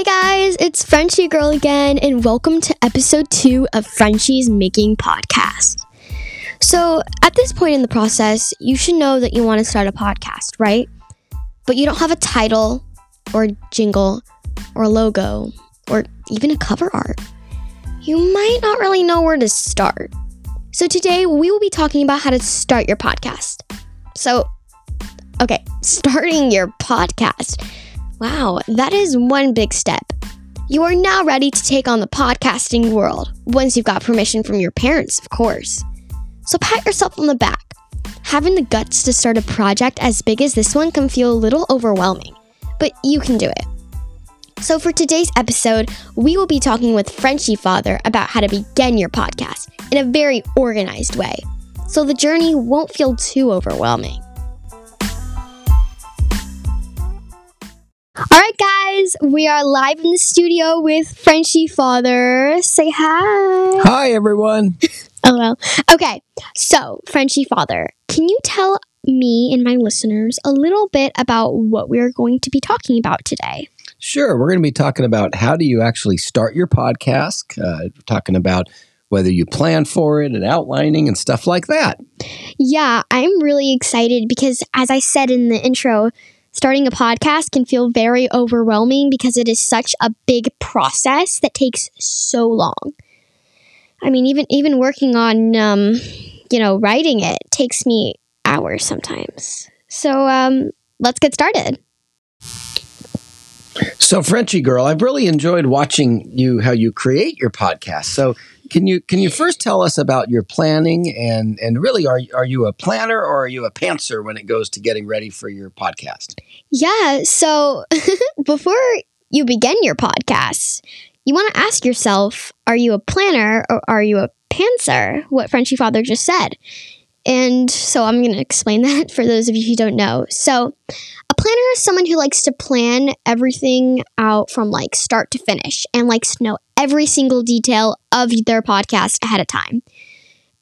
Hey guys, it's Frenchie Girl again, and welcome to episode two of Frenchie's Making Podcast. So, at this point in the process, you should know that you want to start a podcast, right? But you don't have a title, or jingle, or logo, or even a cover art. You might not really know where to start. So, today we will be talking about how to start your podcast. So, okay, starting your podcast. Wow, that is one big step. You are now ready to take on the podcasting world, once you've got permission from your parents, of course. So pat yourself on the back. Having the guts to start a project as big as this one can feel a little overwhelming, but you can do it. So, for today's episode, we will be talking with Frenchie Father about how to begin your podcast in a very organized way, so the journey won't feel too overwhelming. All right, guys, we are live in the studio with Frenchie Father. Say hi. Hi, everyone. Oh, well. Okay, so Frenchie Father, can you tell me and my listeners a little bit about what we're going to be talking about today? Sure. We're going to be talking about how do you actually start your podcast, uh, talking about whether you plan for it and outlining and stuff like that. Yeah, I'm really excited because, as I said in the intro, starting a podcast can feel very overwhelming because it is such a big process that takes so long. I mean, even even working on, um, you know, writing it takes me hours sometimes. So um, let's get started. So, Frenchie girl, I've really enjoyed watching you how you create your podcast. So, can you can you first tell us about your planning and and really are are you a planner or are you a pantser when it goes to getting ready for your podcast? Yeah. So before you begin your podcast, you want to ask yourself: Are you a planner or are you a pantser? What Frenchie Father just said. And so I'm going to explain that for those of you who don't know. So, a planner is someone who likes to plan everything out from like start to finish and likes to know every single detail of their podcast ahead of time.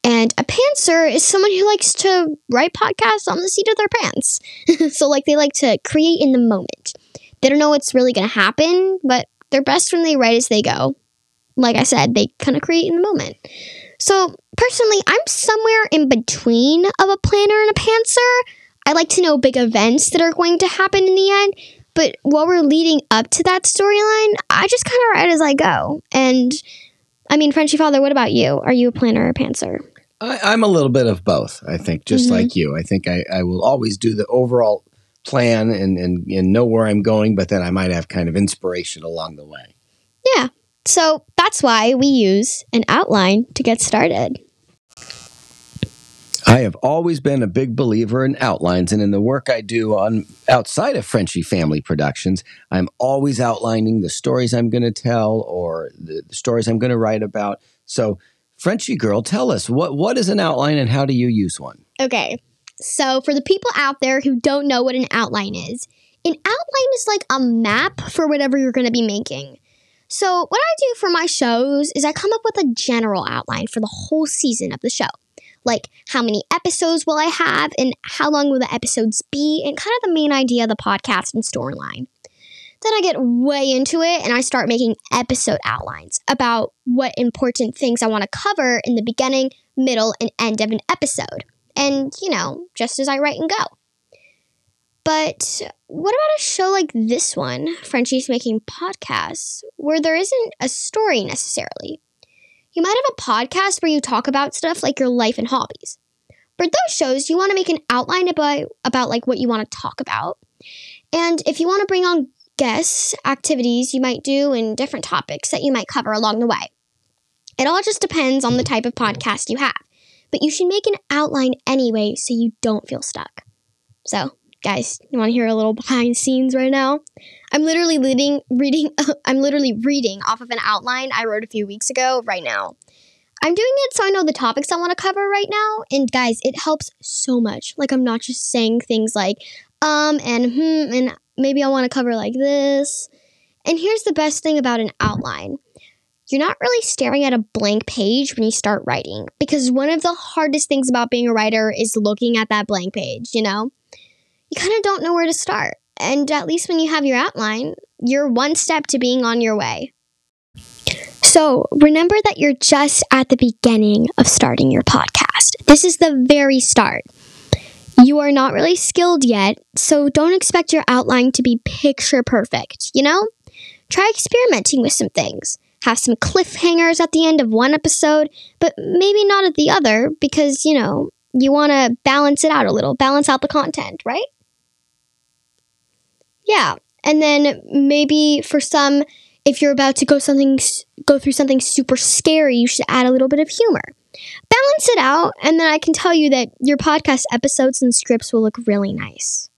And a pantser is someone who likes to write podcasts on the seat of their pants. so, like, they like to create in the moment. They don't know what's really going to happen, but they're best when they write as they go. Like I said, they kind of create in the moment. So, personally, I'm somewhere in between of a planner and a pantser. I like to know big events that are going to happen in the end, but while we're leading up to that storyline, I just kind of write as I go. And I mean, Frenchie Father, what about you? Are you a planner or a pantser? I, am a little bit of both, I think, just mm-hmm. like you. I think I, I will always do the overall plan and, and, and know where I'm going, but then I might have kind of inspiration along the way. Yeah. So that's why we use an outline to get started. I have always been a big believer in outlines, and in the work I do on outside of Frenchie Family Productions, I'm always outlining the stories I'm going to tell or the, the stories I'm going to write about. So, Frenchie girl, tell us what what is an outline and how do you use one? Okay, so for the people out there who don't know what an outline is, an outline is like a map for whatever you're going to be making. So, what I do for my shows is I come up with a general outline for the whole season of the show. Like, how many episodes will I have, and how long will the episodes be, and kind of the main idea of the podcast and storyline. Then I get way into it and I start making episode outlines about what important things I want to cover in the beginning, middle, and end of an episode. And, you know, just as I write and go. But what about a show like this one, Frenchie's Making Podcasts, where there isn't a story necessarily? You might have a podcast where you talk about stuff like your life and hobbies. For those shows, you want to make an outline about, about like what you want to talk about. And if you want to bring on guests, activities you might do, and different topics that you might cover along the way. It all just depends on the type of podcast you have. But you should make an outline anyway so you don't feel stuck. So, guys, you want to hear a little behind scenes right now? I'm literally reading, reading, I'm literally reading off of an outline I wrote a few weeks ago right now. I'm doing it so I know the topics I want to cover right now, and guys, it helps so much. Like I'm not just saying things like um and hmm and maybe I want to cover like this. And here's the best thing about an outline. You're not really staring at a blank page when you start writing because one of the hardest things about being a writer is looking at that blank page, you know? You kind of don't know where to start. And at least when you have your outline, you're one step to being on your way. So remember that you're just at the beginning of starting your podcast. This is the very start. You are not really skilled yet, so don't expect your outline to be picture perfect, you know? Try experimenting with some things. Have some cliffhangers at the end of one episode, but maybe not at the other because, you know, you want to balance it out a little, balance out the content, right? Yeah. And then maybe for some, if you're about to go something go through something super scary, you should add a little bit of humor. Balance it out, and then I can tell you that your podcast episodes and scripts will look really nice.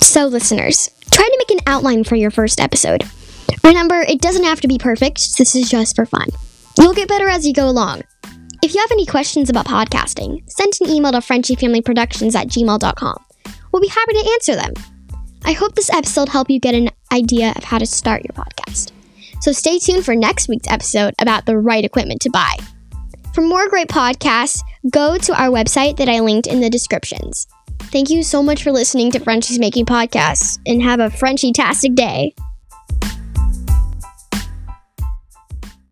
So, listeners, try to make an outline for your first episode. Remember, it doesn't have to be perfect, this is just for fun. You'll get better as you go along. If you have any questions about podcasting, send an email to FrenchieFamilyProductions at gmail.com. We'll be happy to answer them. I hope this episode helped you get an idea of how to start your podcast. So stay tuned for next week's episode about the right equipment to buy. For more great podcasts, go to our website that I linked in the descriptions. Thank you so much for listening to Frenchie's Making Podcasts and have a Frenchie-tastic day.